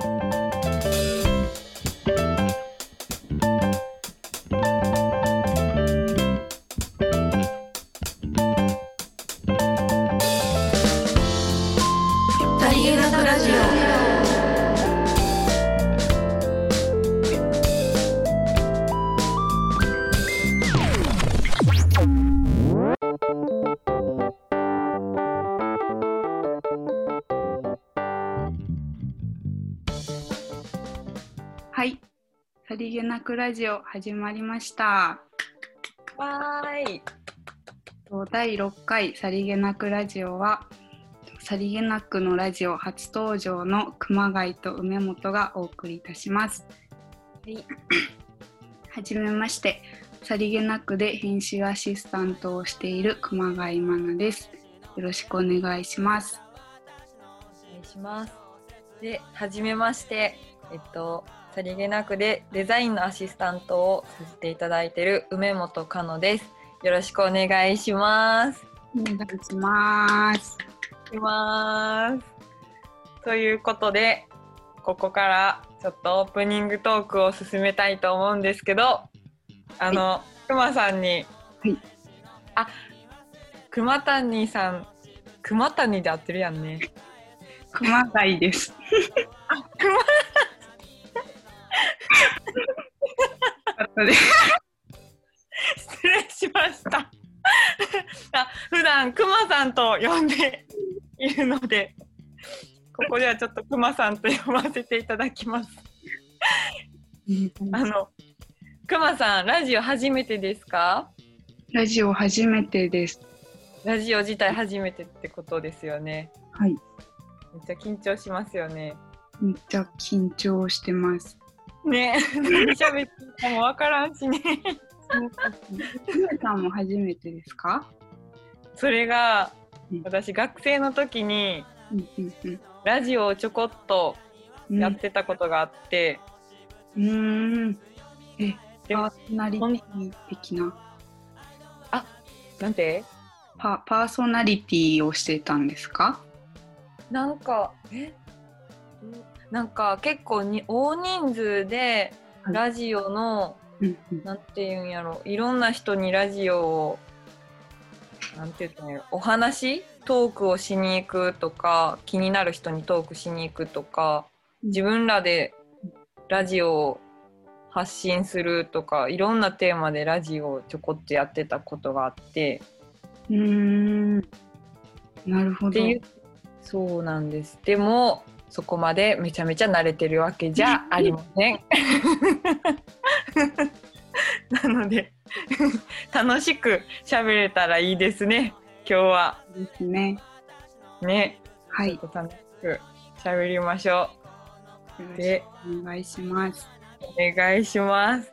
さりげなくラジオ始まりました。わーい。と第6回さりげなくラジオは、さりげなくのラジオ初登場の熊谷と梅本がお送りいたします。はい。はじめまして。さりげなくで編集アシスタントをしている熊谷真奈です。よろしくお願いします。お願いします。で、はじめまして。えっと、さりげなくでデザインのアシスタントをさせていただいている梅本かのです。よろしくお願いします。お願いします。します。ということで、ここからちょっとオープニングトークを進めたいと思うんですけど、あの、くまさんに、はい。あ、熊谷さん、熊谷で合ってるやんね。熊谷です。あ、熊後で 失礼しました。あ普段くまさんと呼んでいるので、ここではちょっとくまさんと呼ばせていただきます。あの、くまさん、ラジオ初めてですか？ラジオ初めてです。ラジオ自体初めてってことですよね。はい。めっちゃ緊張しますよね。めっちゃ緊張してます。ね。何喋っていいかもわからんしね。梅さんも初めてですか？それがうん、私学生の時にラジオをちょこっとやってたことがあって、うーん。え、でパーソナリティ的な？なんて？パパーソナリティをしてたんですか？なんかえ？なんか結構に大人数ではい。ラジオの、うんうん。なんていうんやろいろんな人にラジオをなんて言ったんやろお話トークをしに行くとか気になる人にトークしに行くとか自分らでラジオを発信するとかいろんなテーマでラジオをちょこっとやってたことがあって。うーん。なるほど。そうなんです。でもそこまでめちゃめちゃ慣れてるわけじゃありません。なので 楽しく喋れたらいいですね。今日は。ですね。ね。はい。楽しく喋りましょよろしでくお願いします。うお願いします。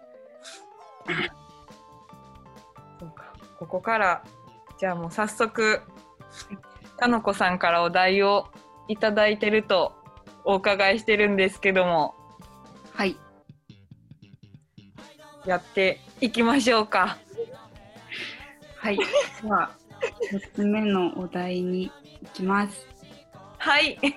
そうか。ここからじゃあもう早速かのこさんからお題をいただいてるとお伺いしてるんですけどもはい。やっていきましょうかはい。では一つ目のお題に行きます。はい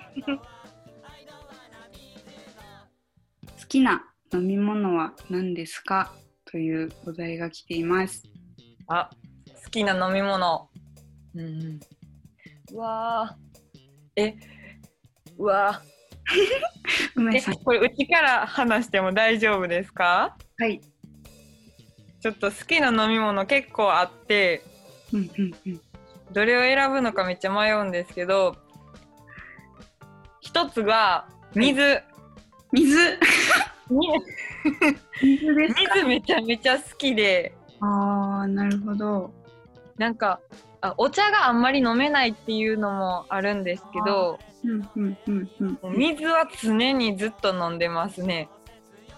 好きな飲み物は何ですか？というお題が来ています。あ好きな飲み物うんうわーえうわ ーえ梅さん。これうちから話しても大丈夫ですか？はい。ちょっと好きな飲み物結構あってうんうんうん。どれを選ぶのかめっちゃ迷うんですけど一つが水、水？み水ですか？水めちゃめちゃ好きでああ、なるほど。なんかあお茶があんまり飲めないっていうのもあるんですけどうんうんうんうん。もう水は常にずっと飲んでますね。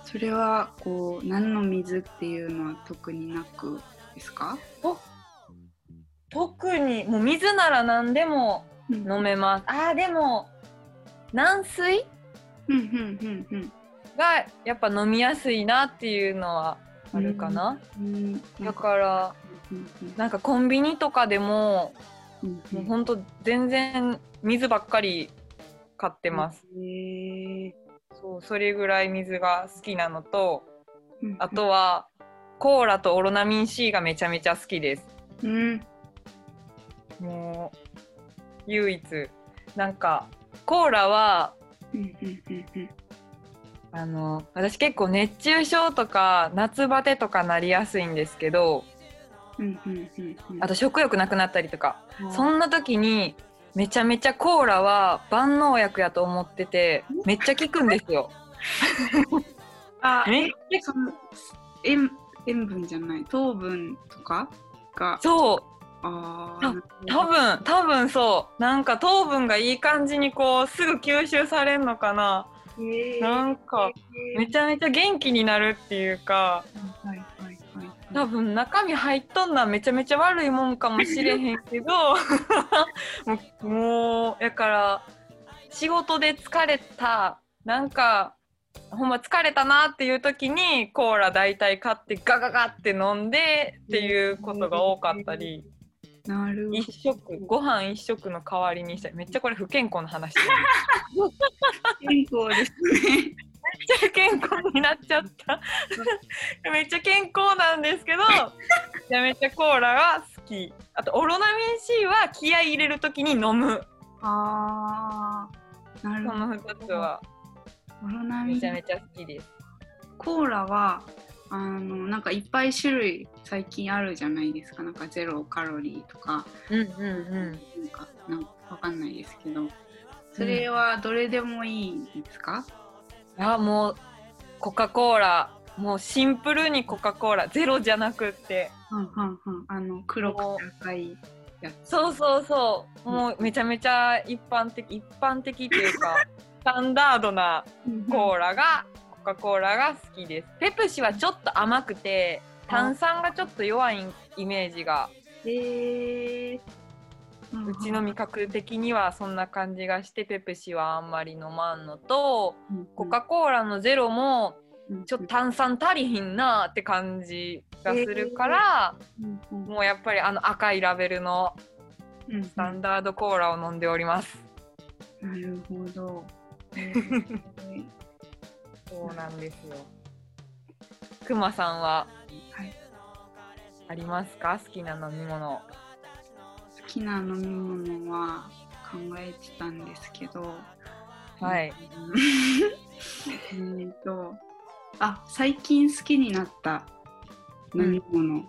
それはこう何の水っていうのは特になくですか？特にもう水なら何でも飲めます。あーでも軟水うんうんうんうん。がやっぱ飲みやすいなっていうのはあるかな、うん。だからうんうん。なんかコンビニとかでもうんもうほんと全然水ばっかり買ってます、そうそれぐらい水が好きなのとうんあとはコーラとオロナミン C がめちゃめちゃ好きです。うん。もう唯一なんかコーラはうんうんうんうん。あの私結構熱中症とか夏バテとかなりやすいんですけどあと食欲なくなったりとか。あそんな時にめちゃめちゃコーラは万能薬やと思っててめっちゃ効くんですよ。あめっちゃその塩塩分じゃない糖分とか？が。そう。ああ多分多分そう。なんか糖分がいい感じにこうすぐ吸収されんのかな。分なんかめちゃめちゃ元気になるっていうか多分中身入っとんのはめちゃめちゃ悪いもんかもしれへんけど もうやから仕事で疲れたなんかほんま疲れたなっていう時にコーラ大体買ってガガガって飲んでっていうことが多かったり。なるほど一食ご飯一食の代わりにしたり。めっちゃこれ不健康な話。健康ですねめっちゃ不健康になっちゃった。めっちゃ健康なんですけどめちゃめちゃコーラが好き。あとオロナミン C は気合い入れる時に飲む。ああなるほど。その2つは。オロナミン。めちゃめちゃ好きです。コーラはあのなんかいっぱい種類最近あるじゃないですか。なんかゼロカロリーとか。うんうんうん。なんかなんかわかんないですけど。それはどれでもいいんですか、あもうコカ・コーラ。もうシンプルにコカ・コーラ。ゼロじゃなくって。はんはんはん。あの黒くて赤いやつ。そうそうそう。もうめちゃめちゃ一般的一般的っていうか スタンダードなコーラがコカ・コーラが好きです。ペプシはちょっと甘くて炭酸がちょっと弱いイメージが。へえうちの味覚的にはそんな感じがしてペプシはあんまり飲まんのとコカ・コーラのゼロもちょっと炭酸足りひんなって感じがするから、もうやっぱりあの赤いラベルのうんスタンダードコーラを飲んでおります。なるほど。そうなんですよ。くまさんははいありますか？好きな飲み物。好きな飲み物は考えてたんですけど、はい。えーと、あ、最近好きになった飲み物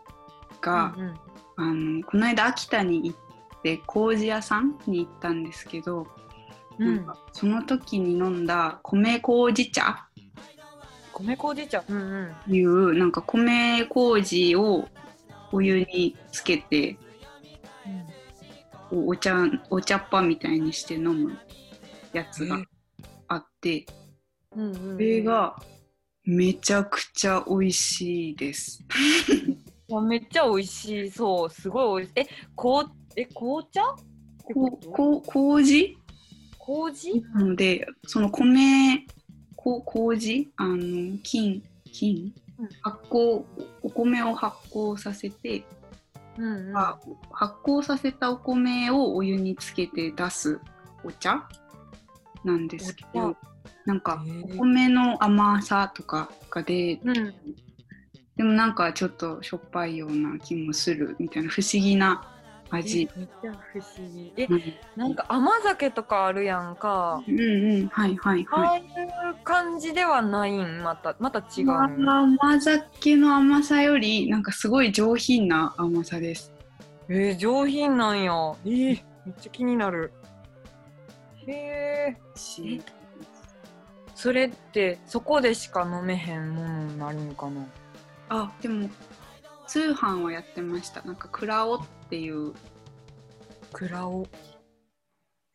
が、うんうんあのこの間秋田に行って麹屋さんに行ったんですけど、なんかその時に飲んだ米麹茶米麹茶？うんうん。いうなんか米麹をお湯につけておお茶お茶っ葉みたいにして飲むやつがあって、うんうんうんそれがめちゃくちゃ美味しいです。めっちゃ美味しそう。すごい美味しい。え、こうえ紅茶？ってここ麹？麹？なのでその米こ麹？あの菌菌うん発酵お米を発酵させて、うんうん。あ発酵させたお米をお湯につけて出すお茶？なんですけおどなんかお米の甘さとかが出うん。でもなんかちょっとしょっぱいような気もするみたいな不思議な味。えめっちゃ不思議。えう、んなんか甘酒とかあるやんか。うんうんはいはいあはい。あいう感じではないん？またまた違うまん。あ甘酒の甘さよりなんかすごい上品な甘さです。えー、上品なんや。えー、めっちゃ気になる。へえ。しそれってそこでしか飲めへんものになるんかな？あでも通販はやってました。なんかクラオっていうクラオ。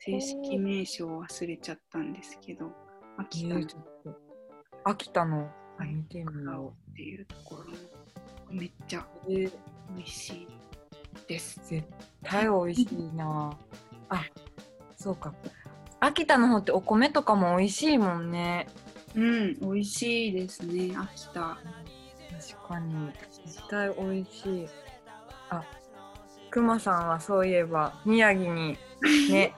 正式名称を忘れちゃったんですけど、え秋田の秋田のはい見てみよっていうところめっちゃ美味しいです。絶対美味しいな。あ、そうか。秋田の方ってお米とかも美味しいもんね。うん、美味しいですね、秋田。確かに絶対美味しいあくまさんはそういえば宮城にね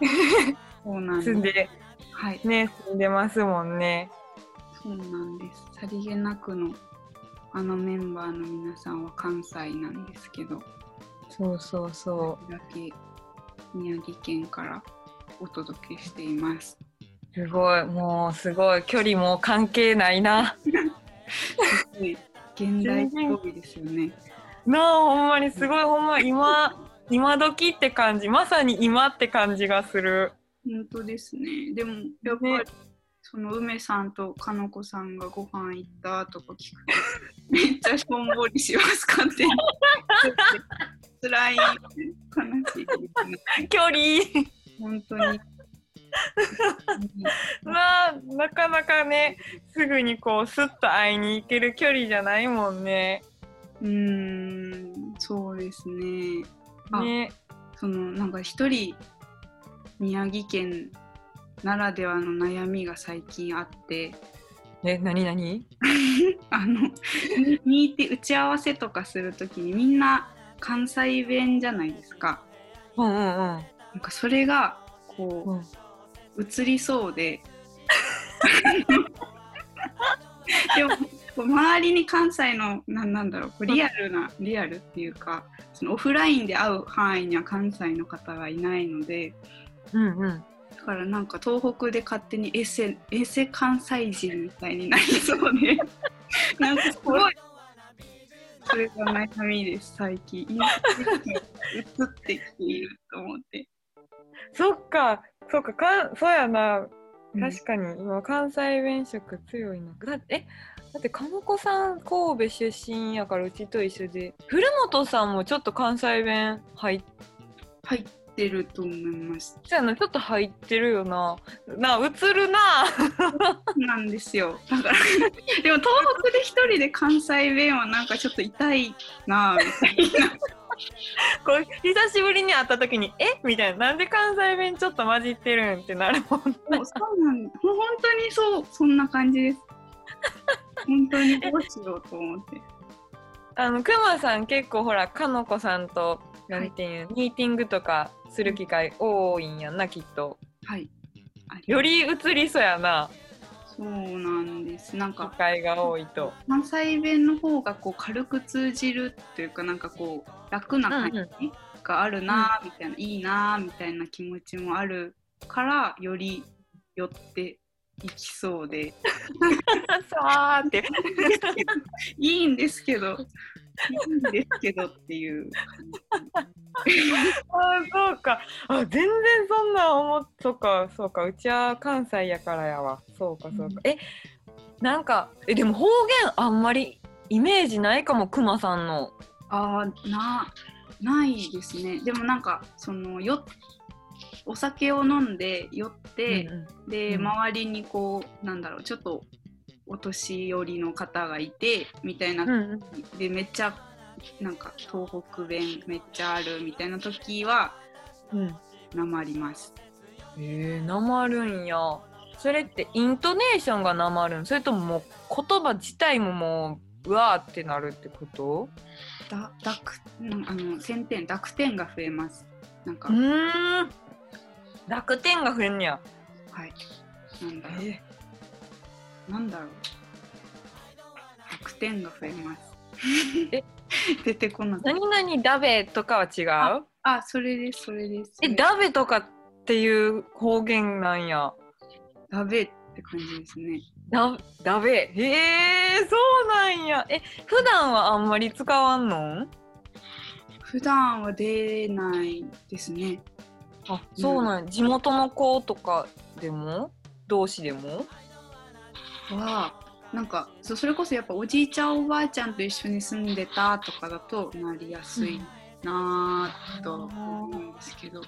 そうなんです。住んではい、ね住んでますもんね。そうなんです。さりげなくのあのメンバーの皆さんは関西なんですけど、そうそうそだけ宮城県からお届けしています。う。すごいもうすごい距離も関係ないな。現代っぽいですよね。なあほんまにすごいほんま今今時って感じまさに今って感じがする。本当ですね。でもやっぱり、ねその梅さんとかのこさんがご飯行ったとか聞くと めっちゃしょんぼりします勝手に。辛い悲しい。距離本当に。まあなかなかねすぐにこうスッと会いに行ける距離じゃないもんね。うーん、そうですね。あねそのなんか一人宮城県ならではの悩みが最近あって、え何何？あのミミーティ打ち合わせとかするときにみんな関西弁じゃないですか。うんうんうん。なんかそれがこうんう映りそうで。でも周りに関西のなんなんだろうリアルなリアルっていうかそのオフラインで会う範囲には関西の方がいないのでうんうん。だからなんか東北で勝手にエセエセ関西人みたいになりそうで なんかすごいそれが悩みです最近。映ってきていると思って。そっかそっかかんそうやな。うん。確かに今関西弁色強いな。だえだって鴨子さん神戸出身やからうちと一緒で古本さんもちょっと関西弁入っ入ってると思います。そうやなちょっと入ってるよなな映るななんですよ。だからでも東北で一人で関西弁はなんかちょっと痛いなぁみたいな。こう久しぶりに会った時に「え？みたいな「なんで関西弁ちょっと混じってるん?」ってなるもんもうそうなんもう本当にそうそんな感じです。本当にどうしようと思って。あのくまさん結構ほらかのこさんとなんていう、ミーティングとかする機会多いんやんなきっと。はい。あより映りそうやな。そうなんです。なん機か会が多いと。関西弁の方がこう軽く通じるっていうかなんかこう楽な感じがあるなぁみたいな、いいなぁみたいな気持ちもあるからより寄っていきそうで。さーって。いいんですけど、いいんですけどっていう。感 あそうか。あ全然そんな思っそうかそうか。うちは関西やからやわ。そうかそうか、えなんかえでも方言あんまりイメージないかもくまさんの。あ、な、ないですね。でもなんか、その、よお酒を飲んで酔って、で、うん。周りにこう、なんだろう、ちょっとお年寄りの方がいて、みたいな、うんうん。で、めっちゃ、なんか東北弁めっちゃあるみたいな時は、うん。なまります。へえなまるんや。それってイントネーションがなまるんそれとももう言葉自体ももううわーってなるってこと？だ、濁、うんあの、点々、濁点が増えます。なんか、うーん濁点が増えんねやはい。なんだろう。えなんだろう。100点が増えます。え 出てこなかった。何々ダベとかは違う？あ、それです、それです。えダベとかっていう方言なんやダベって感じですね。だダベ？へえそうなんやえ普段はあんまり使わんの？普段は出ないですね。あそうなんや、地元の子とかでも？同士でも？は、なんかそそれこそやっぱおじいちゃんおばあちゃんと一緒に住んでたとかだとなりやすいなぁと思うんですけど、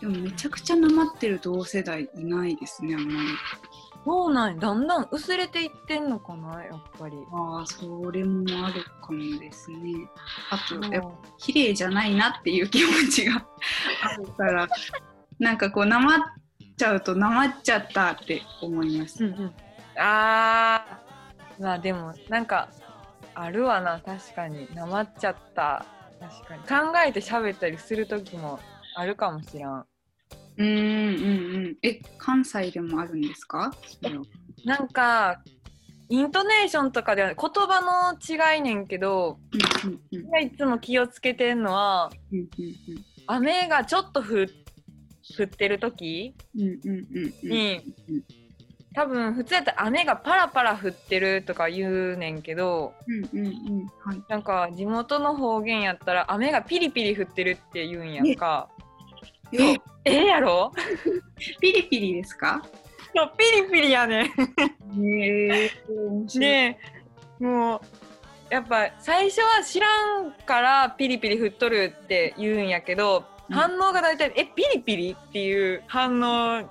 でもめちゃくちゃなまってる同世代いないですねあんまり。そうなんや。だんだん薄れていってんのかなやっぱり。ああそれもあるかもですね。あとう。んやっぱ綺麗じゃないなっていう気持ちが あるから。なんかこうなまっちゃうとなまっちゃったって思います。うんうん。あー。まあでもなんかあるわな。確かに。なまっちゃった。確かに。考えて喋ったりする時もあるかもしらんうんうんうん。え、関西でもあるんですか？なんかイントネーションとかでは言葉の違いねんけどうんうんうんいつも気をつけてんのはうんうん雨がちょっと降降ってる時うんうんうんうんうんにうん多分普通やったら雨がパラパラ降ってるとか言うねんけどうんうんうんはい。なんか地元の方言やったら雨がピリピリ降ってるって言うんやんか。え、ええやろ？ピリピリですか？そうピリピリやねえ。面白い。でもうやっぱ最初は知らんからピリピリ降っとるって言うんやけど、うん反応が大体「えピリピリ?」っていう反応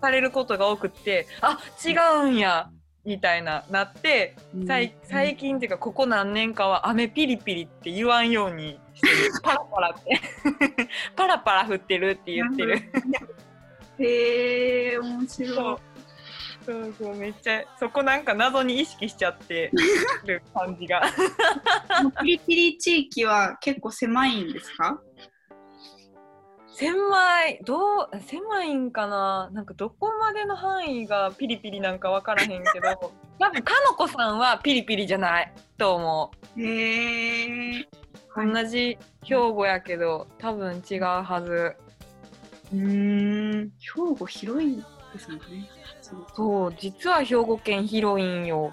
されることが多くって「あ違うんや」みたいななってうん。最最近っていうかここ何年かは雨ピリピリって言わんように パラパラって。パラパラ降ってるって言ってる。へえ面そ白う。そうそうめっちゃそこなんか謎に意識しちゃってる感じが。い。ピリピリ地域は結構狭いんですか？狭い。どう狭いんかな？なんかどこまでの範囲がピリピリなんか分からへんけど。多分かのこさんはピリピリじゃないと思う。へえ。同じ兵庫やけど多分違うはずうーん。兵庫広いですもんね。そう実は兵庫県広いんよ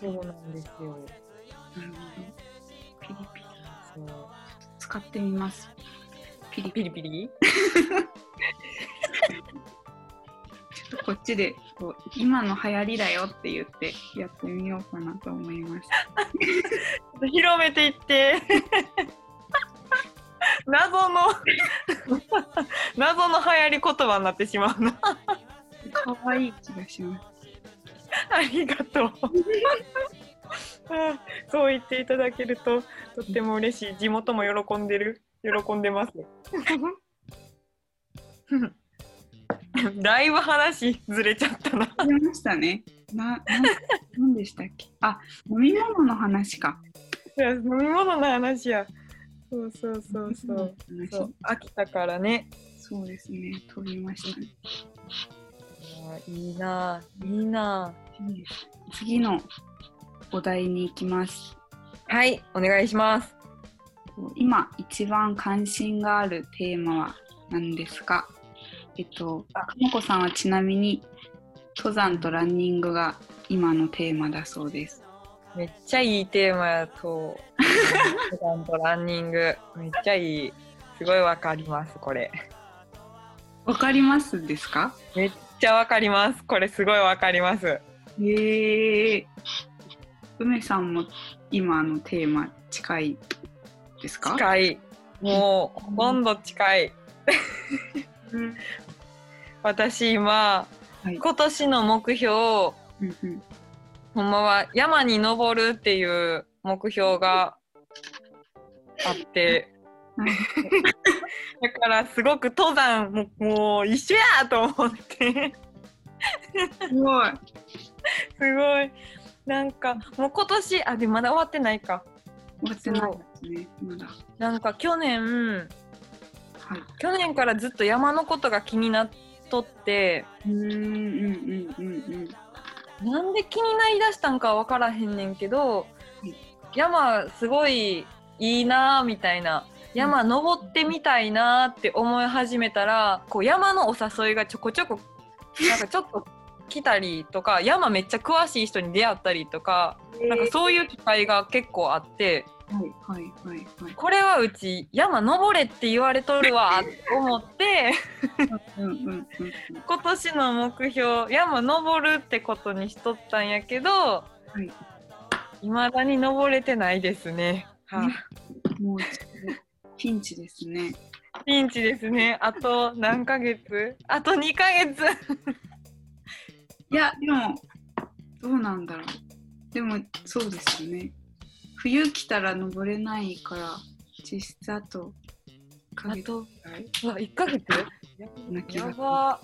そうなんですよなるほど。ピリピリそう使ってみます。ピリピリ。ピリ？こっちでこう今の流行りだよって言ってやってみようかなと思います。広めていって。謎の 謎の流行り言葉になってしまうな。可愛い気がします。ありがとう。あ そう言っていただけるととっても嬉しい。地元も喜んでる。喜んでますだいぶ話ずれちゃったな出ましたね。な、な、なんでしたっけ？あ、飲み物の話か。いや飲み物の話やそうそうそうそう話そう秋田からねそうですね。飛びましたね。あいいないいな次のお題に行きます。はいお願いします今一番関心があるテーマは何ですか？えっと、かのこさんはちなみに登山とランニングが今のテーマだそうです。めっちゃいいテーマやと登山とランニング。めっちゃいい。すごいわかりますこれ。わかりますですか？めっちゃわかります。これすごいわかります。へえ。梅さんも今のテーマ近いですか？近い。もうほとんど近い。うん私今、はい今年の目標うんうんほんまは山に登るっていう目標があって だからすごく登山ももう一緒やと思ってすごい。すごいなんかもう今年あでもまだ終わってないか終わってないですね。まだ。なんか去年はい。去年からずっと山のことが気になっとって。なんで気になりだしたんかわからへんねんけど、い山すごいいいなみたいな山登ってみたいなって思い始めたらこう山のお誘いがちょこちょこなんかちょっと来たりとか山めっちゃ詳しい人に出会ったりとか、なんかそういう機会が結構あってはいはいはいはい。これはうち山登れって言われとるわって思って。今年の目標山登るってことにしとったんやけど、い未だに登れてないですね。はねもうピンチですね。あ、ピンチですね。あと何ヶ月？あと2ヶ月いやでもどうなんだろう。でもそうですよね。冬来たら登れないから実質あと1ヶ月ぐらい。うわ1ヶ月？な気がするやば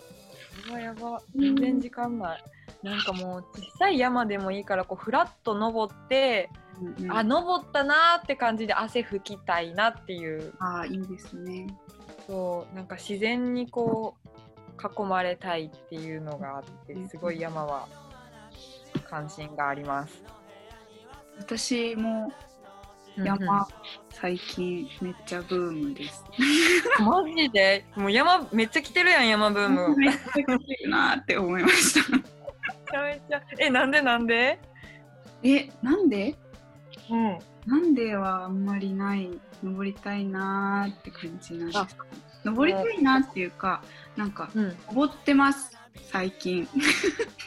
やばやば全然時間ない。なんかもう小さい山でもいいからこうフラッと登って、うんうんあ登ったなーって感じで汗拭きたいなっていうあーいいですね。そうなんか自然にこう囲まれたいっていうのがあってすごい山は関心があります。私も山、最近めっちゃブームです。マジで？もう山めっちゃ来てるやん山ブーム。めっちゃ来てるなって思いました。めちゃめちゃえなんでなんで？え、なんで？うんなんではあんまりない、登りたいなーって感じなんです。登りたいなっていうか、なんか、うん登ってます、最近。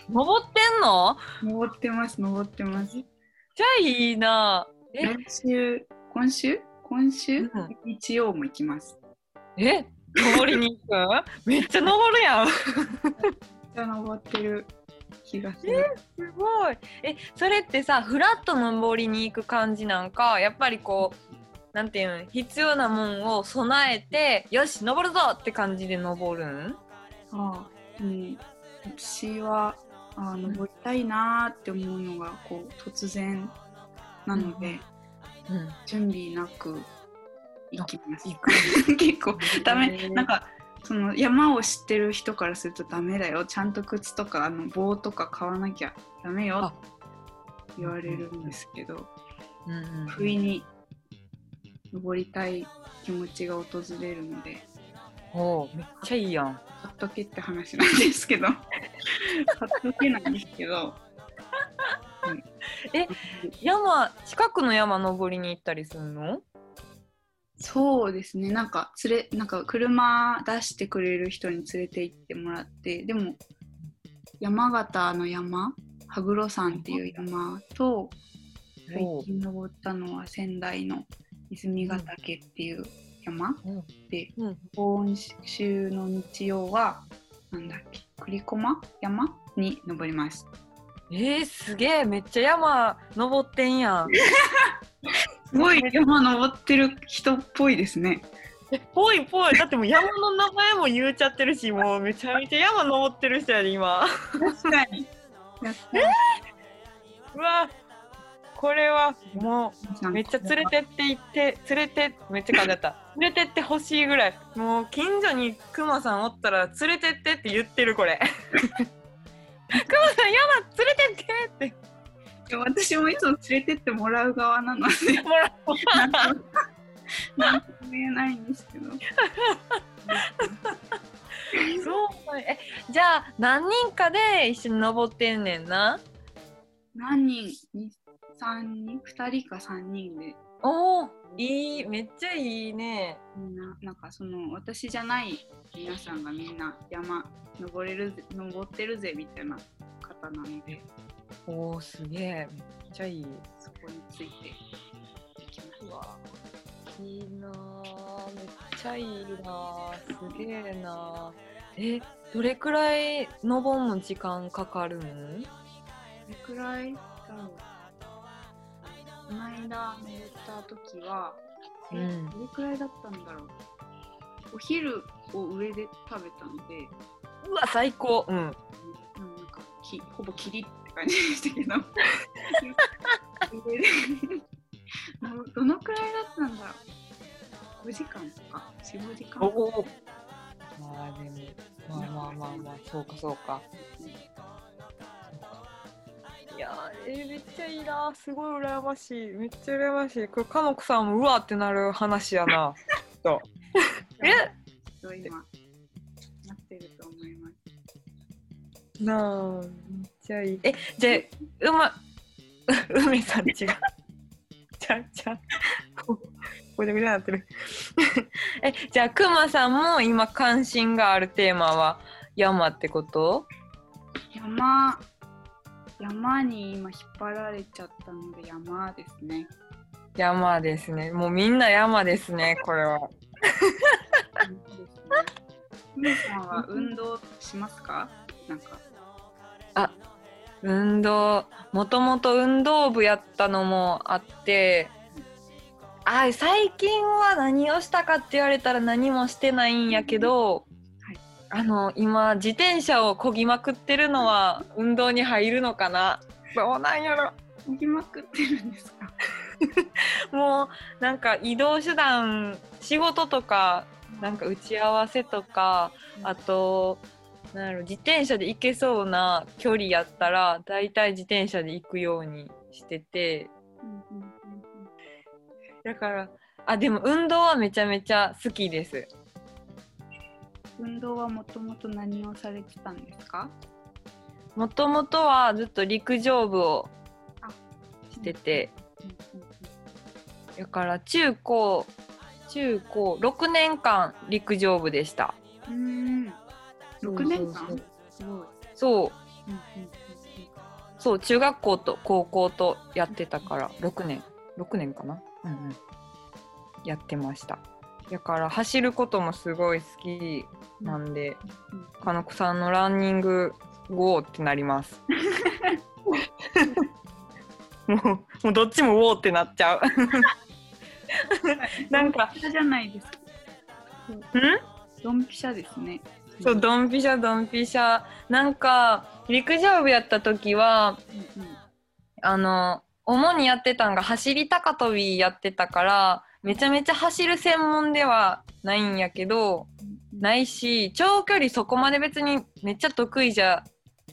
登ってんの？登ってます、登ってます。じゃあいいな。え？来週、今週？今週、うん。日曜も行きます。え？登りに行く？めっちゃ登るやん。すじゃあ登ってる。気がする。ごい。えそれってさフラット登りに行く感じなんかやっぱりこうなんていうん必要なもんを備えてよし登るぞって感じで登るん？ああ、うん、私はあー登りたいなーって思うのがこう突然なので、うん。準備なく行きます。結構ダメ。なんかその山を知ってる人からするとダメだよ。ちゃんと靴とかあの棒とか買わなきゃダメよあって言われるんですけどうんうん不意に登りたい気持ちが訪れるので。おうめっちゃいいやん買っとけって話なんですけど。買っとけなんですけど、うんえ山近くの山登りに行ったりするの？そうですね。なんか連れなんか車出してくれる人に連れて行ってもらって。でも山形の山羽黒山っていう山と最近登ったのは仙台の泉ヶ岳っていう山、うん。でうん。今週の日曜はなんだっけ栗駒山に登ります。えー、すげえめっちゃ山登ってんやん。すごい山登ってる人っぽいですね。えぽいぽい。だってもう山の名前も言うちゃってるしもうめちゃめちゃ山登ってる人やで今。確かに。やったうわこれはもーうめっちゃ連れてって行って連れてめっちゃ感じだった。連れてってほしいぐらい。もう近所にクマさんおったら連れてってって言ってるこれ。クマさん山連れてってって。いや私もいつも連れてってもらう側なので。もらうなんとなんとも言えないんですけど。そうえじゃあ何人かで一緒に登ってんねんな。何人？に3人2人か3人で。おおいいめっちゃいいね。みんななんかその私じゃない皆さんがみんな山登れるぜ登ってるぜみたいな方なので。おおすげえ。めっちゃいい。そこについて。いきますうわいいなあめっちゃいいなあすげえなあえどれくらい登るの時間かかるんどれくらいだろうこの間登った時は、えうん。どれくらいだったんだろう。お昼を上で食べたので。うわ最高。うん。うんなんかきほぼ霧って感じでしたけど。どのくらいだったんだろう。5時間とか45時間。おお。まあでもまあまあまあまあそうかそうかいやーえーめっちゃいいな。すごい羨ましい。めっちゃ羨ましい。これかのこさんもうわってなる話やな。とえ？と今なってると思います。なあめっちゃいい。えじゃあうま 梅さん違う。ちゃうちゃう。こごちゃごちゃになってる。えじゃあくまさんも今関心があるテーマは山ってこと？山山に今引っ張られちゃったので山ですね。山ですね。もうみんな山ですねこれは。そうですね梅さんは運動しますか？なんか。運動。もともと運動部やったのもあってあ最近は何をしたかって言われたら何もしてないんやけど、はいあの今自転車をこぎまくってるのは運動に入るのかな？どうなんやろ。行きまくってるんですか？もうなんか移動手段仕事とかなんか打ち合わせとかあとなん自転車で行けそうな距離やったら大体自転車で行くようにしてて。だからあでも運動はめちゃめちゃ好きです。うん運動はもともと何をされてたんですか？もともとはずっと陸上部をあしてて。だから中高中高6年間陸上部でした。うん。6年間？そうそう中学校と高校とやってたから6年6年かな？うんうん。やってましただから走ることもすごい好きなんでうん。かのこさんのランニングウォーってなります。もうもうどっちもウォーってなっちゃう。なんかじゃないですか。ん？ドンピシャですね。そうドンピシャドンピシャ。なんか陸上部やった時はうんうん。あの主にやってたんが走り高跳びやってたからめちゃめちゃ走る専門ではないんやけどうんないし長距離そこまで別にめっちゃ得意じゃ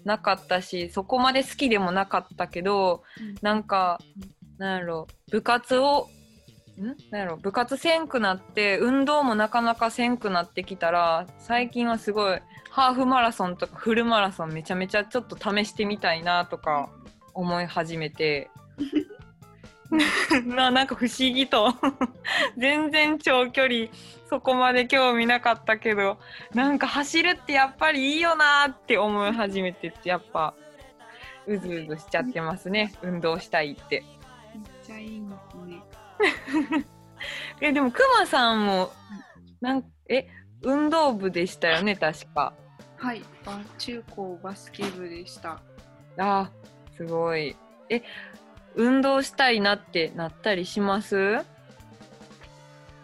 なかったしそこまで好きでもなかったけどうん。なんかなんやろ部活をん？なんやろ部活せんくなって運動もなかなかせんくなってきたら最近はすごいハーフマラソンとかフルマラソンめちゃめちゃちょっと試してみたいなとか思い始めて ななんか不思議と 全然長距離そこまで興味なかったけどなんか走るってやっぱりいいよなーって思い始めてやっぱうずうずしちゃってますね運動したいって。めっちゃいいですね。えでもくまさんもなんえ運動部でしたよね確か。はい、バ中高バスケ部でした。あーすごい。え運動したいなってなったりします？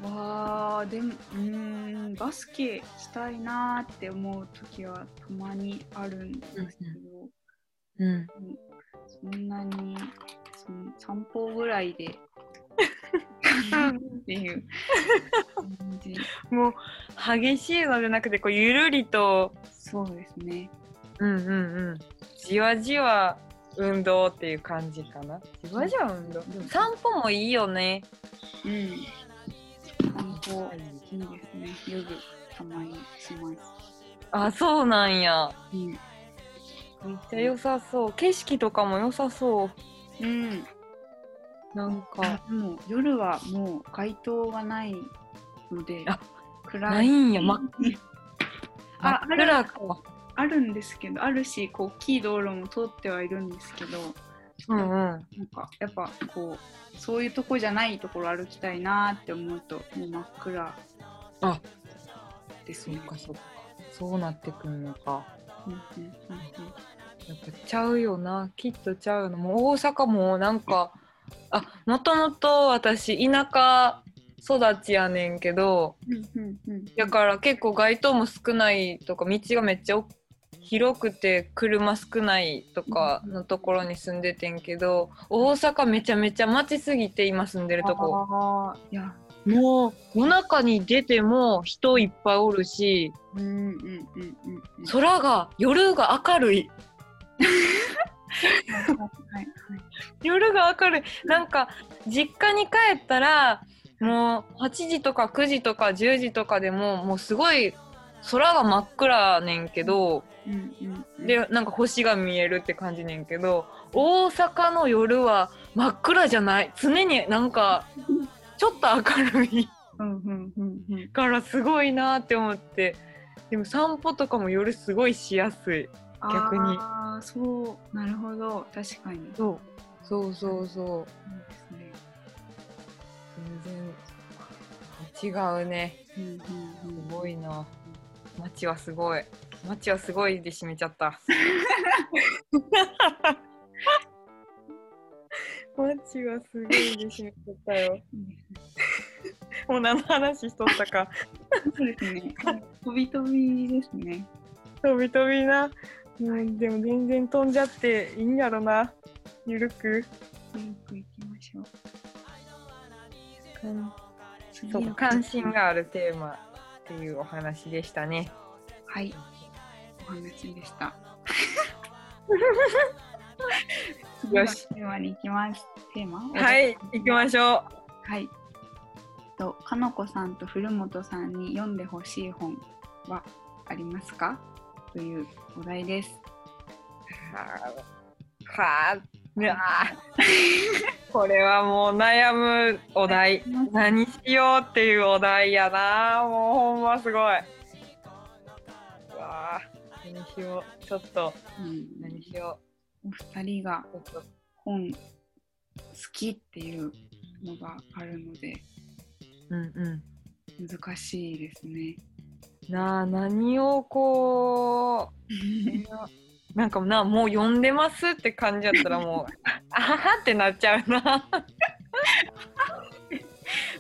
わあ、でも、うーん、バスケしたいなーって思う時はたまにあるんですけど、うん。そんなにその散歩ぐらいで っていう感じ。もう激しいのじゃなくてこうゆるりとそうですね。うんうんうんじわじわ運動っていう感じかな。じわじわ運動。でも散歩もいいよね。うん。散歩いいですね。夜たまにします。あそうなんや。うん。めっちゃ良さそう。景色とかも良さそう。うん。なんあかでも夜はもう街灯がないのであ暗ないんや真っあ真っ暗か。あるんですけどあるしこう大きい道路も通ってはいるんですけどうんうん。なんかやっぱこうそういうとこじゃないところ歩きたいなって思うともう真っ暗あですね。そうかそうか。そうなってくんのか。うんうんうんやっぱちゃうよなきっとちゃうのもう大阪もなんかあもともと私田舎育ちやねんけどうんうんうんだから結構街灯も少ないとか道がめっちゃお広くて車少ないとかのところに住んでてんけど大阪めちゃめちゃ街すぎて今住んでるとこ。もう夜中に出ても人いっぱいおるしうんうんうんうんうん。空が夜が明るい。夜が明るい。なんか実家に帰ったらもう8時とか9時とか10時とかでももうすごい空が真っ暗ねんけどうんうん。うんでなんか星が見えるって感じねんけど大阪の夜は真っ暗じゃない。常になんかちょっと明るい。からすごいなって思って。でも散歩とかも夜すごいしやすい。逆に。ああそう。なるほど。確かに。そう。そうそうそう。そうですね。全然違うね。うんうん。すごいな。街はすごい。街はすごいで締めちゃった。街はすごいで締めちゃったよ。もう何の話しとったか。そうですね飛び飛びですね飛び飛びな。うん、でも全然飛んじゃっていいんやろな。ゆるく。よく行きましょう次そうの関心があるテーマっていうお話でしたね。はい。お話でした。よしテーマに行きます。テーマはい、行きましょはい。と、かのこさんと古本さんに読んでほしい本はありますかというお題です。う。はあ、うわあこれはもう悩むお題。何しようっていうお題やな。もうほんますごい。しよう。ちょっと、うん、何しよお二人がう。ちょっと本好きっていうのがあるのでうんうん。難しいですね。なあ、何をこう、なんかな、もう読んでますって感じやったらもう、あははってなっちゃうな。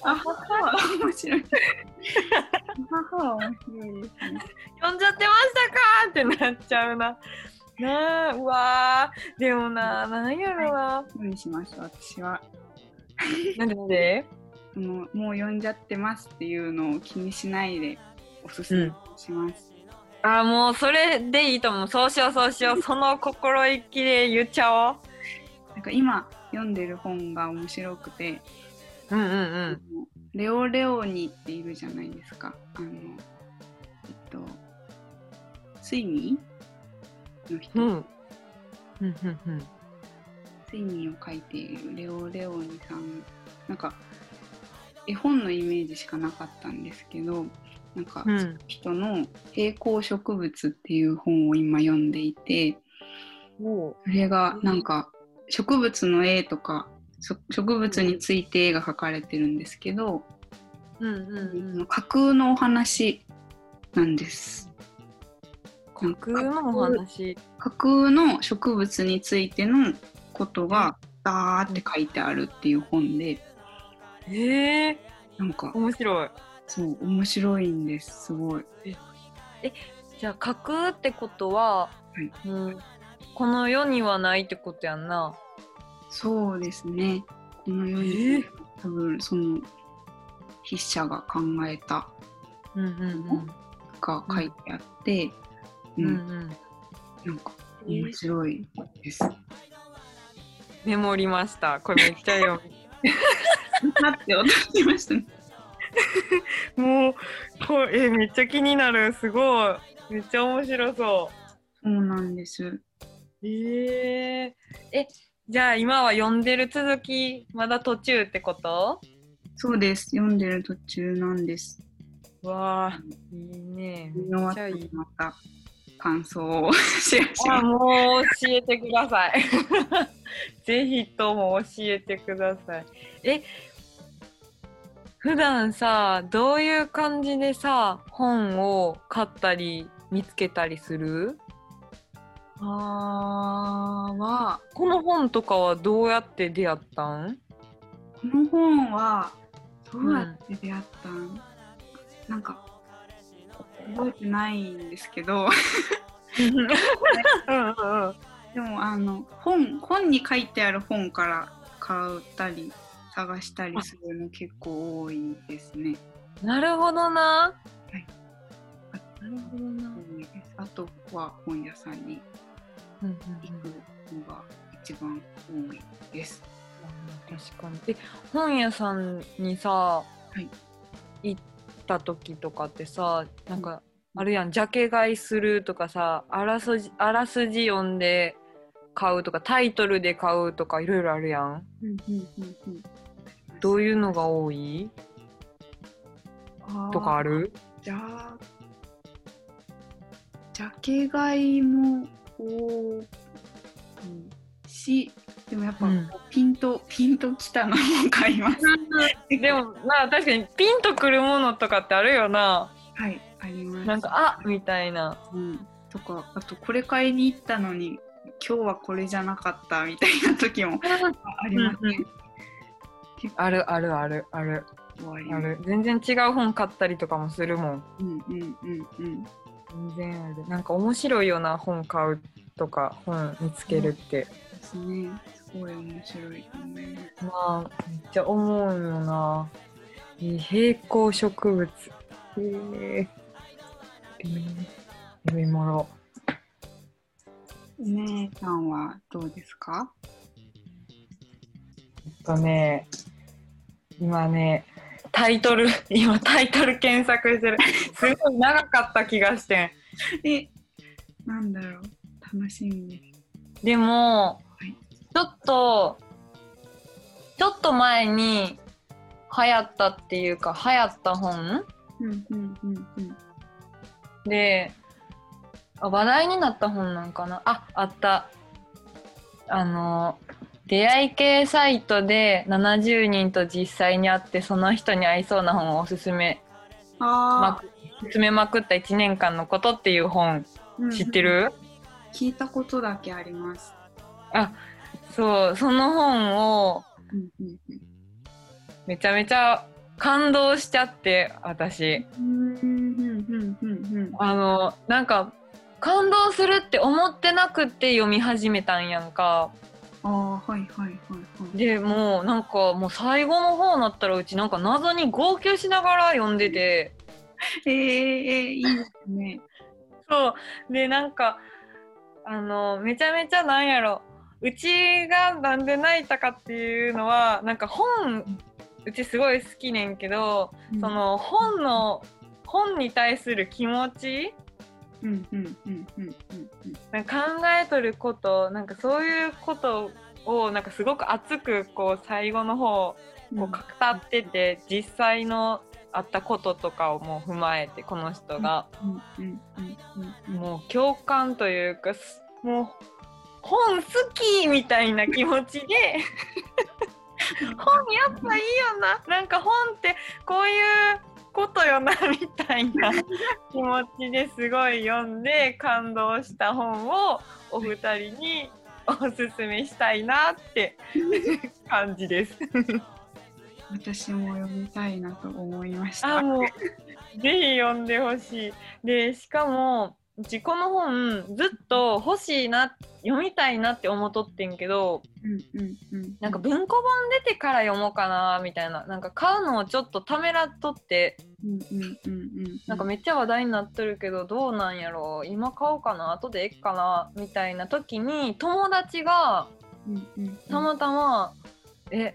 あ母は面白い。母は面白いですね。読んじゃってましたかってなっちゃうな。なあ、うわーでもな、なんやろな。どうにしましょう私はなんで？なんでそのもう読んじゃってますっていうのを気にしないでおすすめします。あ、もうそれでいいと思う。そうしよう、そうしよう。その心意気で言っちゃおう。なんか今読んでる本が面白くて、うんうんうん。レオレオニっているじゃないですか。あの、えっと、睡眠の人、うん。うんうんうん。睡眠を書いているレオレオニさん。なんか、絵本のイメージしかなかったんですけど、なんか、うん人の平行植物っていう本を今読んでいて、おそれがなんか植物の絵とかそ植物について絵が描かれてるんですけど、うんうんうん。架空のお話なんです。架空のお話。架空の植物についてのことがダーって書いてあるっていう本でええなんか面白い。そう面白いんですすごい。じゃあ架空ってことは、はいうん、この世にはないってことやんな。そうですねこの世えにー多分その筆者が考えたうんうんが書いてあって、うん。うん。なんか面白いです。メモりました。これめっちゃ読む。パって音しましたね。もうこれえめっちゃ気になるすごいめっちゃ面白そそうなんです。うえー、えじゃあ今は読んでる続きまだ途中ってこと？そうです。読んでる途中なんです。わあいいね読み終わったまた感想をあまもう教えてください ぜひとも教えてくださいえ普段さどういう感じでさ本を買ったり見つけたりする？す。あーは、この本とかはどうやって出会ったん？この本はどうやって出会ったん、なんか覚えてないんですけど、うんうんうん でもあの本本に書いてある本から買ったり探したりするの結構多いですね。なるほどな。いなるほどな。あとは本屋さんにうんうん行くのが一番多いです。確かに。え、本屋さんにさ、い。行った時とかってさ、なんか、あるやん、ジャケ買いするとかさ、あらすじあらすじ読んで買うとか、タイトルで買うとか、いろいろあるやん。どういうのが多い？とかある？じゃあジャケ買いも多いしでもやっぱうんピンと、ピンときたのも買います。でも、まあ確かにピンとくるものとかってあるよな。はいあります。なんか、あみたいな。うん、とかあとこれ買いに行ったのに今日はこれじゃなかったみたいな時もありますね。うんあるあるあるあるある。全然違う本買ったりとかもするもん。うんうんうんうん。全然ある。なんか面白いような本買うとか本見つけるって。ですね。すごい面白いと思います。まあめっちゃ思うよな。えー平行植物。え読み物お姉さんはどうですか？えっとね今ねタイトル今タイトル検索してるすごい長かった気がしてんえ、なんだろう。楽しみです。でも、はいちょっとちょっと前に流行ったっていうか流行った本？うんうんうんうん。であ話題になった本なんかな？ああったあの出会い系サイトで70人と実際に会ってその人に合いそうな本をおすすめまあく進めまくった1年間のことっていう本あ、知ってる、聞いたことだけあります。そうその本をうんうんめちゃめちゃ感動しちゃって私うん。うんうんうんうんうん。あのなんか感動するって思ってなくって読み始めたんやんかああ、はいはいはいはい。でもうなんかもう最後の方になったらうちなんか謎に号泣しながら読んでてえー、えー、いいですね。そうでなんかあのめちゃめちゃなんやろうちがなんで泣いたかっていうのはなんか本うちすごい好きねんけど、その本の本に対する気持ちうんうんうんうんうんうん。なんか考えとることなんかそういうことをなんかすごく熱くこう最後の方こう語ってて、実際のあったこととかをもう踏まえてこの人が、うん。うん。うん。うん。うん。もう共感というかすもう本好きみたいな気持ちで 本やっぱいいよな。なんか本ってこういうことよなみたいな気持ちですごい読んで感動した本をお二人におすすめしたいなって 感じです。私も読みたいなと思いました。あもうぜひ読んでほしい。でしかもうちこの本ずっと欲しいな読みたいなって思っとってんけどうんうんうん。なんか文庫本出てから読もうかなみたいななんか買うのをちょっとためらっとってうんうんうんうん。なんかめっちゃ話題になっとるけどどうなんやろう今買おうかな後でえっかなみたいな時に友達がうんうんうん。たまたま、え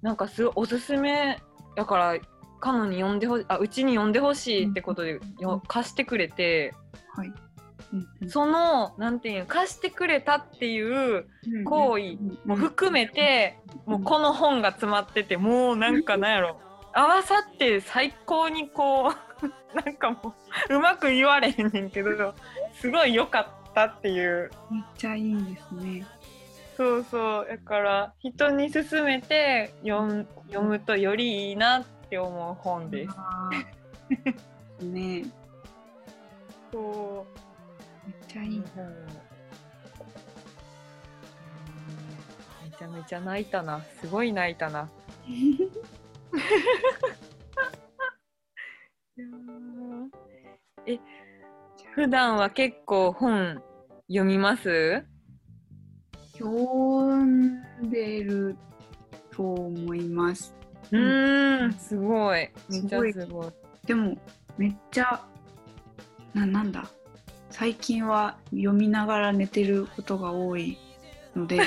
なんかすごいおすすめだからカノに読んでほしあうちに読んでほしいってことでよ貸してくれて。はい。そのなんていうの貸してくれたっていううん行為も含めてもうこの本が詰まっててもうなんかなんやろ。合わさって最高にこう なんかもううまく言われへんねんけどすごい良かったっていう。めっちゃいいですね。そうそう。だから人に勧めて読むとよりいいなって思う本です。ねそめっちゃいい。めちゃめちゃ泣いたなすごい泣いたな。え普段は結構本読みます？読んでると思います。うーん。すごい。めっちゃすごい。でもめっちゃななんだ？最近は読みながら寝てることが多いので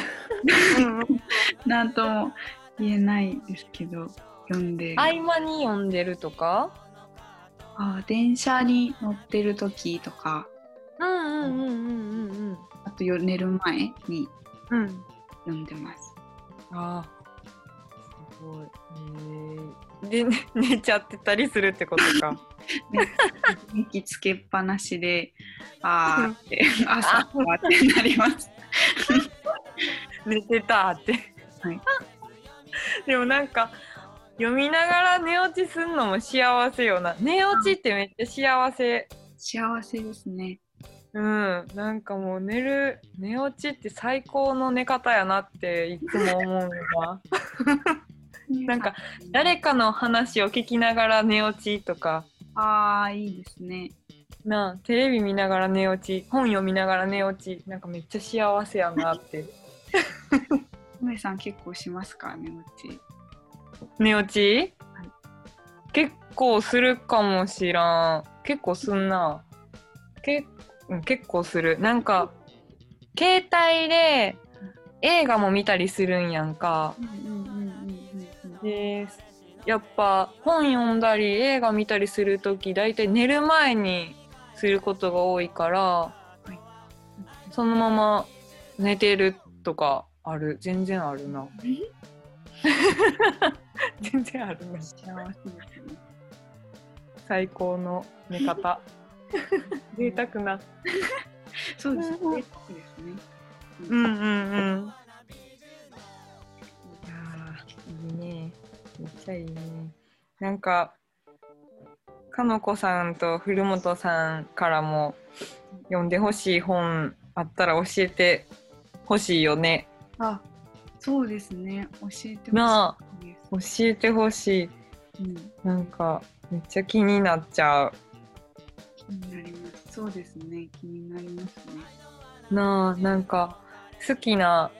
なんとも言えないですけど読んでる。合間に読んでるとか？あー電車に乗ってる時とか。うんうんうんうんうんあと夜寝る前にうん。うん読んでます。あー。すごい。えー、で、ね 寝ちゃってたりするってことか。電気つけっぱなしであーって 朝はってなります。寝てたって。はい。でもなんか読みながら寝落ちすんのも幸せよな。寝落ちってめっちゃ幸せ。幸せですね。うん、なんかもう寝る寝落ちって最高の寝方やなっていつも思うのがなんか誰かの話を聞きながら寝落ちとか。ああいいですね。なあテレビ見ながら寝落ち本読みながら寝落ちなんかめっちゃ幸せやなって。梅さん結構しますか寝落ち？寝落ち、結構するかもしらん。結構すんな。けうん結構する。なんか携帯で映画も見たりするんやんか。うんうんでやっぱ本読んだり映画見たりする時大体寝る前にすることが多いから、いそのまま寝てるとかある。全然あるな。全然あるな。幸せですね。最高の寝方。贅沢な。そうですね。うん贅沢ですね。うんうんうんいいねめっちゃいいねなんかかのこさんと古本さんからも読んでほしい本あったら教えてほしいよねあ、そうですね。教えてなほしいです。教えてほしいうん、なんかめっちゃ気になっちゃう気になります。そうですね。気になりますね。なあなんか好きな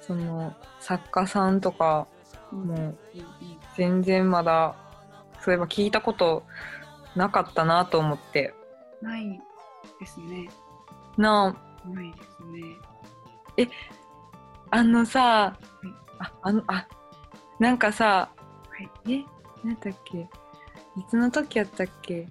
その作家さんとかうんもう全然まだそういえば聞いたことなかったなと思って。ないですね。なないですね。ああのさい。ああのあなんかさはい。えなんだっけ？いつの時やったっけ？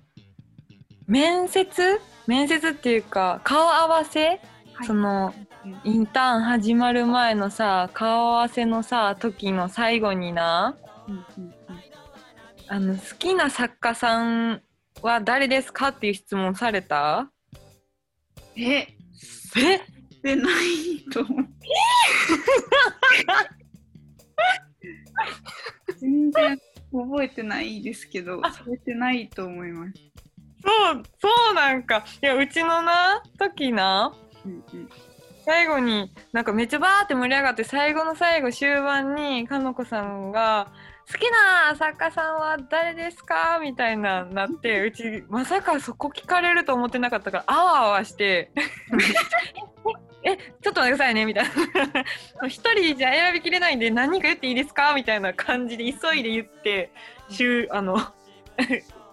面接？面接っていうか顔合わせ、はい。そのうんインターン始まる前のさ顔合わせのさ時の最後にな。うんうんうん。あの好きな作家さんは誰ですかっていう質問された？え、え？でないと思う。全然覚えてないですけど、されてないと思います。そうそうなんか。いやうちのな時な。うんうん最後になんかめっちゃバーって盛り上がって最後の最後終盤にかのこさんが「好きな作家さんは誰ですか?」みたいななってうちまさかそこ聞かれると思ってなかったからあわあわして「えちょっと待ってくださいね」みたいな一人じゃ選びきれないんで何人か言っていいですかみたいな感じで急いで言って週あの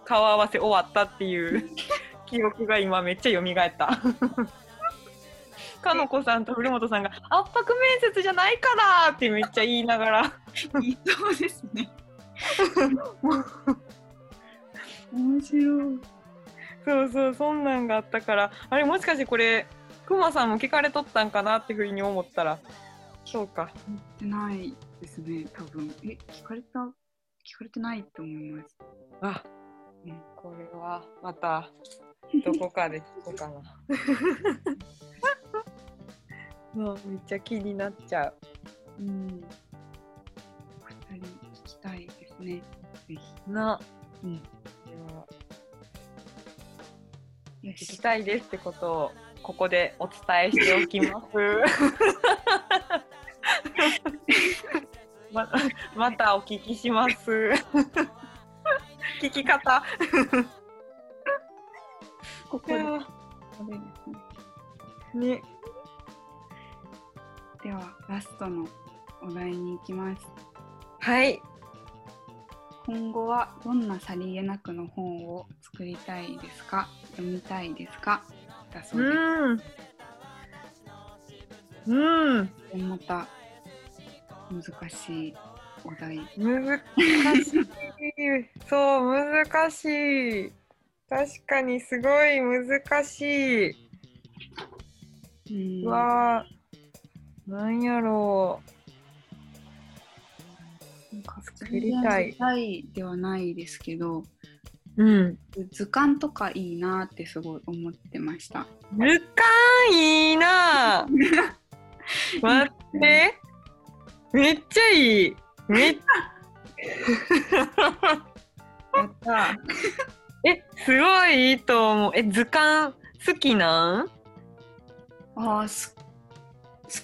顔合わせ終わったっていう記憶が今めっちゃ蘇った。かのこさんと古本さんが圧迫面接じゃないからってめっちゃ言いながらそうですね。面白い。そうそうそんなんがあったからあれもしかしてこれくまさんも聞かれとったんかなってふうに思ったらそうか言ってないですね、多分。え、聞かれた？聞かれてないと思います。あうんこれはまたどこかで聞こうかな もうめっちゃ気になっちゃううん。お二人聞きたいですね。ぜひ。な、うんではよ聞きたいですってことをここでお伝えしておきます。ままたお聞きします。聞き方。ここで、ね。ね。では、ラストのお題に行きます。はい。今後はどんなさりげなくの本を作りたいですか？読みたいですか？だそうです。うん。うん。でまた難しいお題。難しい。そう、難しい。確かにすごい難しい。うわあ、なんやろなんか作りたいたいではないですけど、う。うん。図鑑とかいいなってすごい思ってました。図鑑いいな。待って。めっちゃいい。めっやった え、すごいいいと思う。え、図鑑好きなん？あ好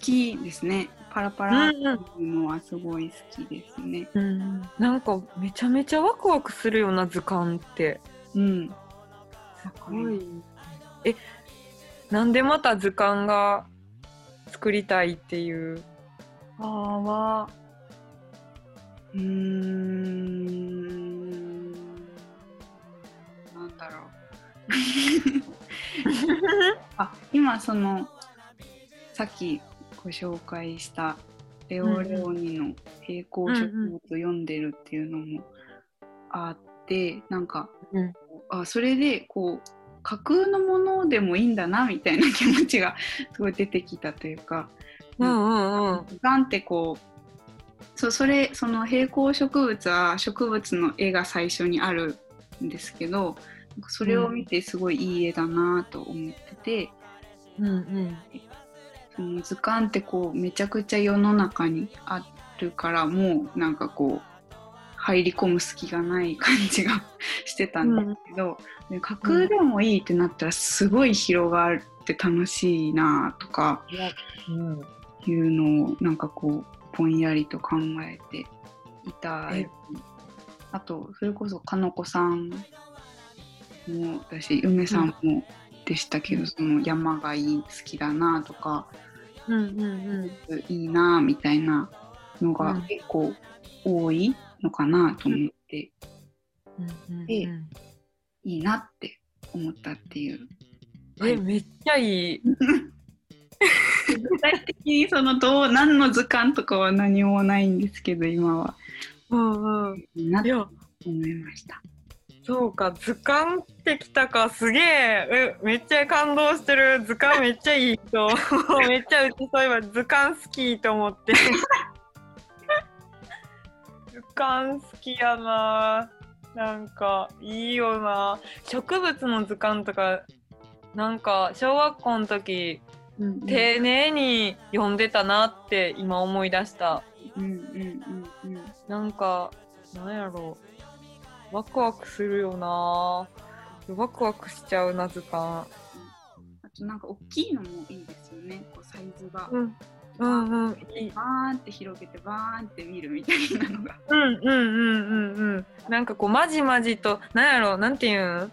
きですね。パラパラうんうんっていうのはすごい好きですね。うん。なんかめちゃめちゃワクワクするような図鑑って。うん。すごい。え、なんでまた図鑑が作りたいっていう？あーは、うーん。あ今そのさっきご紹介したレオレオニの平行植物を読んでるっていうのもあって、なんかうんあそれでこう架空のものでもいいんだなみたいな気持ちが すごい出てきたというかうんうんうん。ガンってこうそそれその平行植物は植物の絵が最初にあるんですけどそれを見てすごいいい絵だなと思ってて、うんうん。その図鑑ってこうめちゃくちゃ世の中にあるからもうなんかこう入り込む隙がない感じが してたんですけど、で架空でもいいってなったらすごい広がって楽しいなとかうん。いうのをなんかこうぼんやりと考えていたえ。あとそれこそかのこさんも私梅さんもでしたけど、その山がいい好きだなとか。うんうんうん。いいなみたいなのがうん結構多いのかなと思って、うんうんでうんいいなって思ったっていう。え、めっちゃいい。具体的にそのどう何の図鑑とかは何もないんですけど今はうんうん。いいなと思いました。そうか、図鑑ってきたか、すげえ、え、めっちゃ感動してる、図鑑めっちゃいい人、めっちゃうちそういえば図鑑好きと思って。図鑑好きやな。なんかいいよな。植物の図鑑とか、なんか小学校の時、うん丁寧に読んでたなって今思い出した。うんうんうんうんなんか、なんやろう。ワクワクするよな。ワクワクしちゃうな、図鑑。あとなんか大きいのもいいですよねこうサイズが。うん。うんうん。いい。バーンって広げてバーンって見るみたいなのが。うんうんうんうんうん。なんかこう、まじまじと、なんやろなんていうん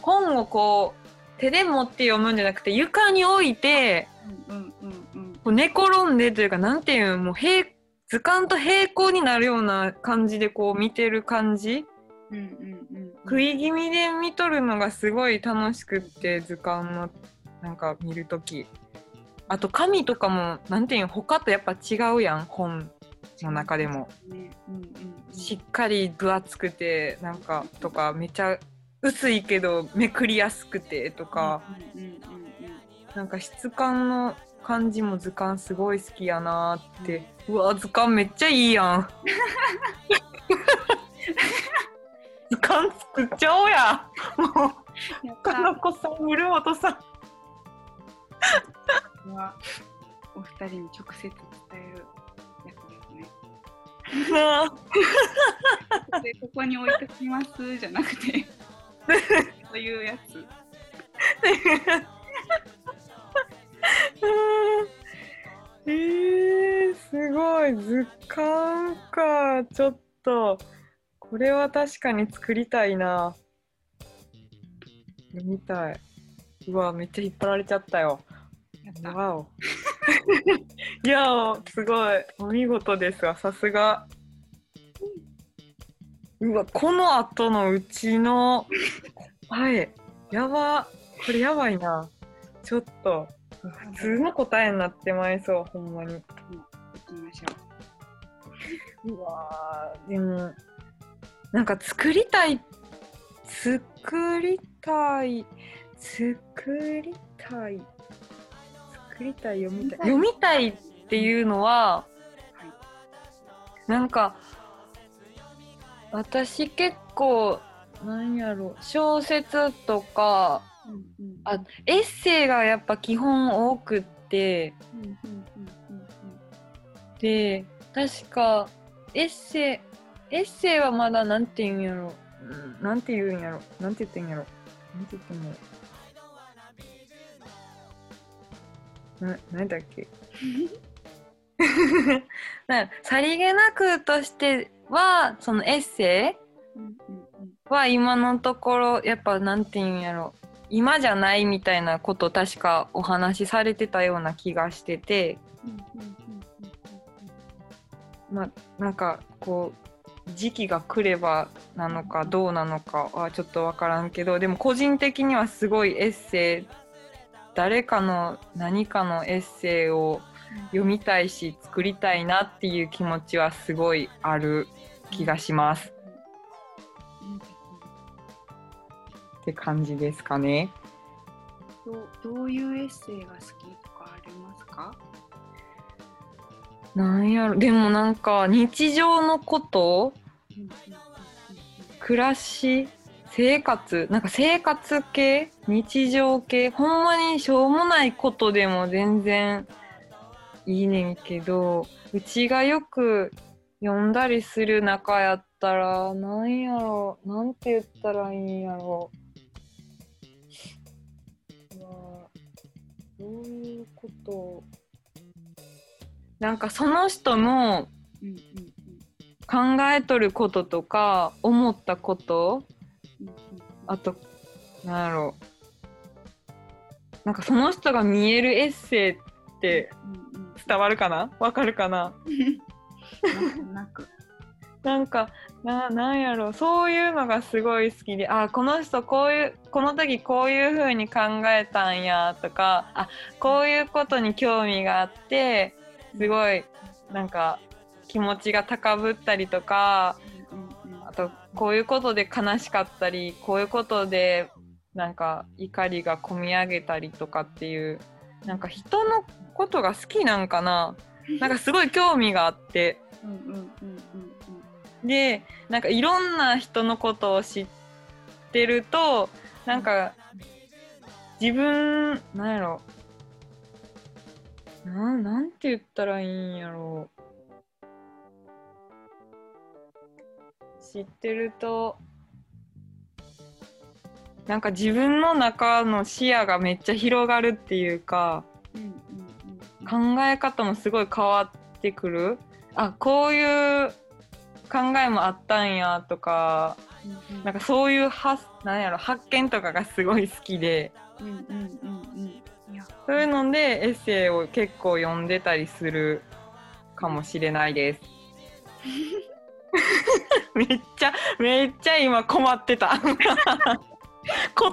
本をこう、手で持って読むんじゃなくて、床に置いて、うんうんうんうんこう寝転んでというか、なんていうんもう平、図鑑と平行になるような感じでこう見てる感じうんうんうん。食い気味で見とるのがすごい楽しくって図鑑のなんか見るとき。あと紙とかもなんていうん他とやっぱ違うやん本の中でも。ね。うんうんうん。しっかり分厚くてなんかとかめちゃ薄いけどめくりやすくてとか。うんうんうんうんなんか質感の感じも図鑑すごい好きやなーって。うわ図鑑めっちゃいいやん 図鑑作っちゃおうやもうかなこさん、古本さん。はお二人に直接伝えるやつですね。でここに置いてきますじゃなくてそういうやつ。えー、すごい図鑑かちょっとこれは確かに作りたいな。読みたい。うわめっちゃ引っ張られちゃったよ。やった。わおいやすごい。お見事ですわさすが。うわこの後のうちの答えやば。これやばいな。ちょっと。普通の答えになってまいそうほんまに。行きましょうわーでもなんか作りたい作りたい作りたい作りたい読みたい読みたいっていうのは、なんか私結構なんやろ小説とかう。うんうんあエッセイがやっぱ基本多くってで確かエッセイエッセイはまだなんて言うんやろ、うん、なんて言うんやろ。なんて言ってんやろ。なんて言ってんやろ。ななんだっけ。なさりげなくとしてはそのエッセイは今のところやっぱなんて言うんやろ。今じゃないみたいなこと確かお話しされてたような気がしてて。まあなんかこう時期が来ればなのかどうなのかはちょっと分からんけどでも個人的にはすごいエッセイ誰かの何かのエッセイを読みたいし作りたいなっていう気持ちはすごいある気がします。って感じですかね。どうどういうエッセイが好きとかありますか？なんやろ。でもなんか日常のこと暮らし生活なんか生活系日常系ほんまにしょうもないことでも全然いいねんけどうちがよく読んだりする中やったらなんやろ。なんて言ったらいいんやろ。どういうことなんかその人の考えとることとか思ったことあとなんやろ。なんかその人が見えるエッセイって伝わるかな？わかるかな？なんかななんやろ。そういうのがすごい好きであこの人こういうこの時こういう風に考えたんやとかあこういうことに興味があってすごいなんか気持ちが高ぶったりとかあとこういうことで悲しかったりこういうことでなんか怒りがこみ上げたりとかっていうなんか人のことが好きなんかな。なんかすごい興味があって。でなんかいろんな人のことを知ってるとなんか自分なんやろなんなんて言ったらいいんやろ。知ってるとなんか自分の中の視野がめっちゃ広がるっていうか考え方もすごい変わってくる。あこういう考えもあったんやとかなんかそういう発なんやろ発見とかがすごい好きで。うんうんうんうんそういうのでエッセイを結構読んでたりするかもしれないです。めっちゃめっちゃ今困ってた。言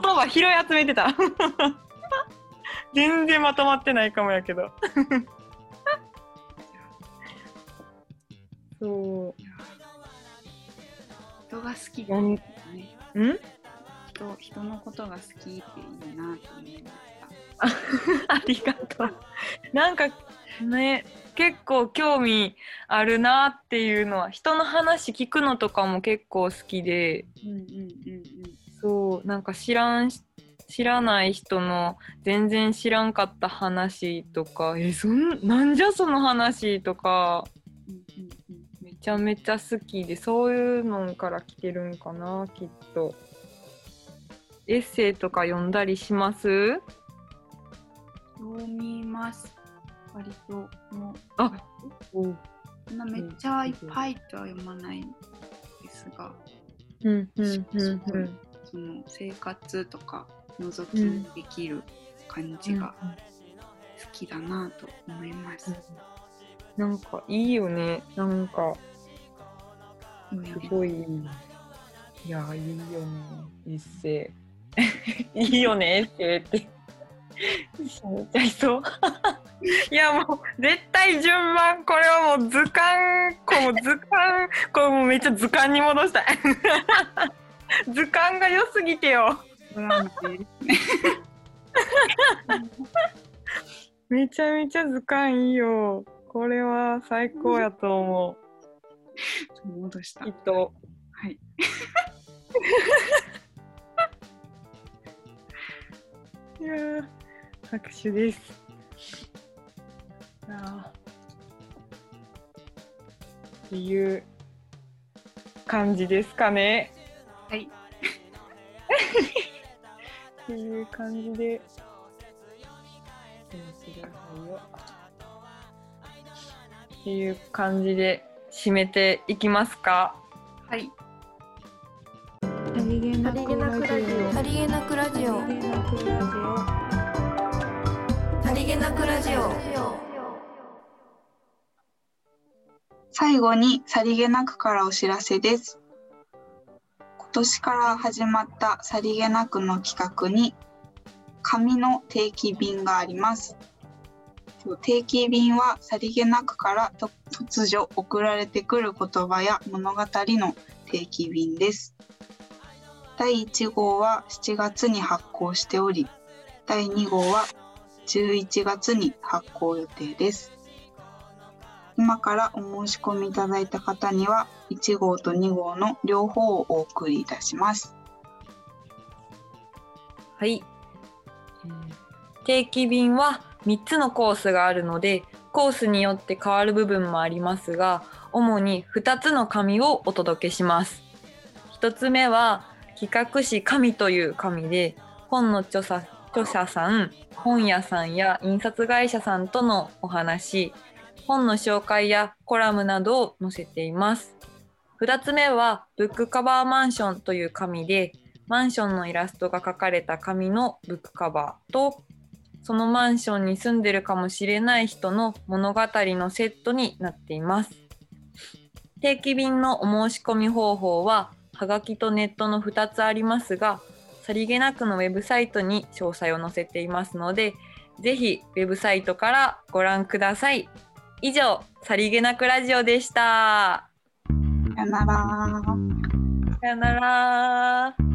葉拾い集めてた。全然まとまってないかもやけど。そいや人が好きってうなんね。ん？人人のことが好きっていいなと思いましありがとう。なんかね結構興味あるなっていうのは人の話聞くのとかも結構好きでうんうんそうなんか知らん知らない人の全然知らんかった話とかえそんなんじゃその話とかめちゃめちゃ好きでそういうのから来てるんかなきっと。エッセイとか読んだりします？読みます割ともうあおそんなめっちゃいっぱいとは読まないんですが、うんうんうんうん。その生活とか覗きにできる感じが好きだなと思います。なんかいいよね。なんかうんすごいいや、いいよね。エッセイ。いいよね、エッセイって。死んじゃいそう。いやもう絶対順番。これはもう図鑑。こう図鑑。これもうめっちゃ図鑑に戻したい。図鑑が良すぎてよ。めちゃめちゃ図鑑いいよ。これは最高やと思戻した。うきっ。と。はい。いやー拍手です。あーっていう感じですかね。はい。っていう感じで。っていう感じで締めていきますか。はい。さりげなくラジオさりげなくラジオさりげなくラジオ最後にさりげなくからお知らせです。今年から始まったさりげなくの企画に紙の定期便があります。定期便はさりげなくから突如送られてくる言葉や物語の定期便です。第1号は7月に発行しており、第2号は11月に発行予定です。今からお申し込みいただいた方には1号と2号の両方をお送りいたします。はい。定期便は3つのコースがあるので、コースによって変わる部分もありますが、主に2つの紙をお届けします。1つ目は企画誌紙という紙で、本の著者著者さん、本屋さんや印刷会社さんとのお話、本の紹介やコラムなどを載せています。2つ目はブックカバーマンションという紙で、マンションのイラストが描かれた紙のブックカバーと、そのマンションに住んでるかもしれない人の物語のセットになっています。定期便のお申し込み方法は、はがきとネットの2つありますが、さりげなくのウェブサイトに詳細を載せていますので、ぜひウェブサイトからご覧ください。以上、さりげなくラジオでした。さよなら。さよなら。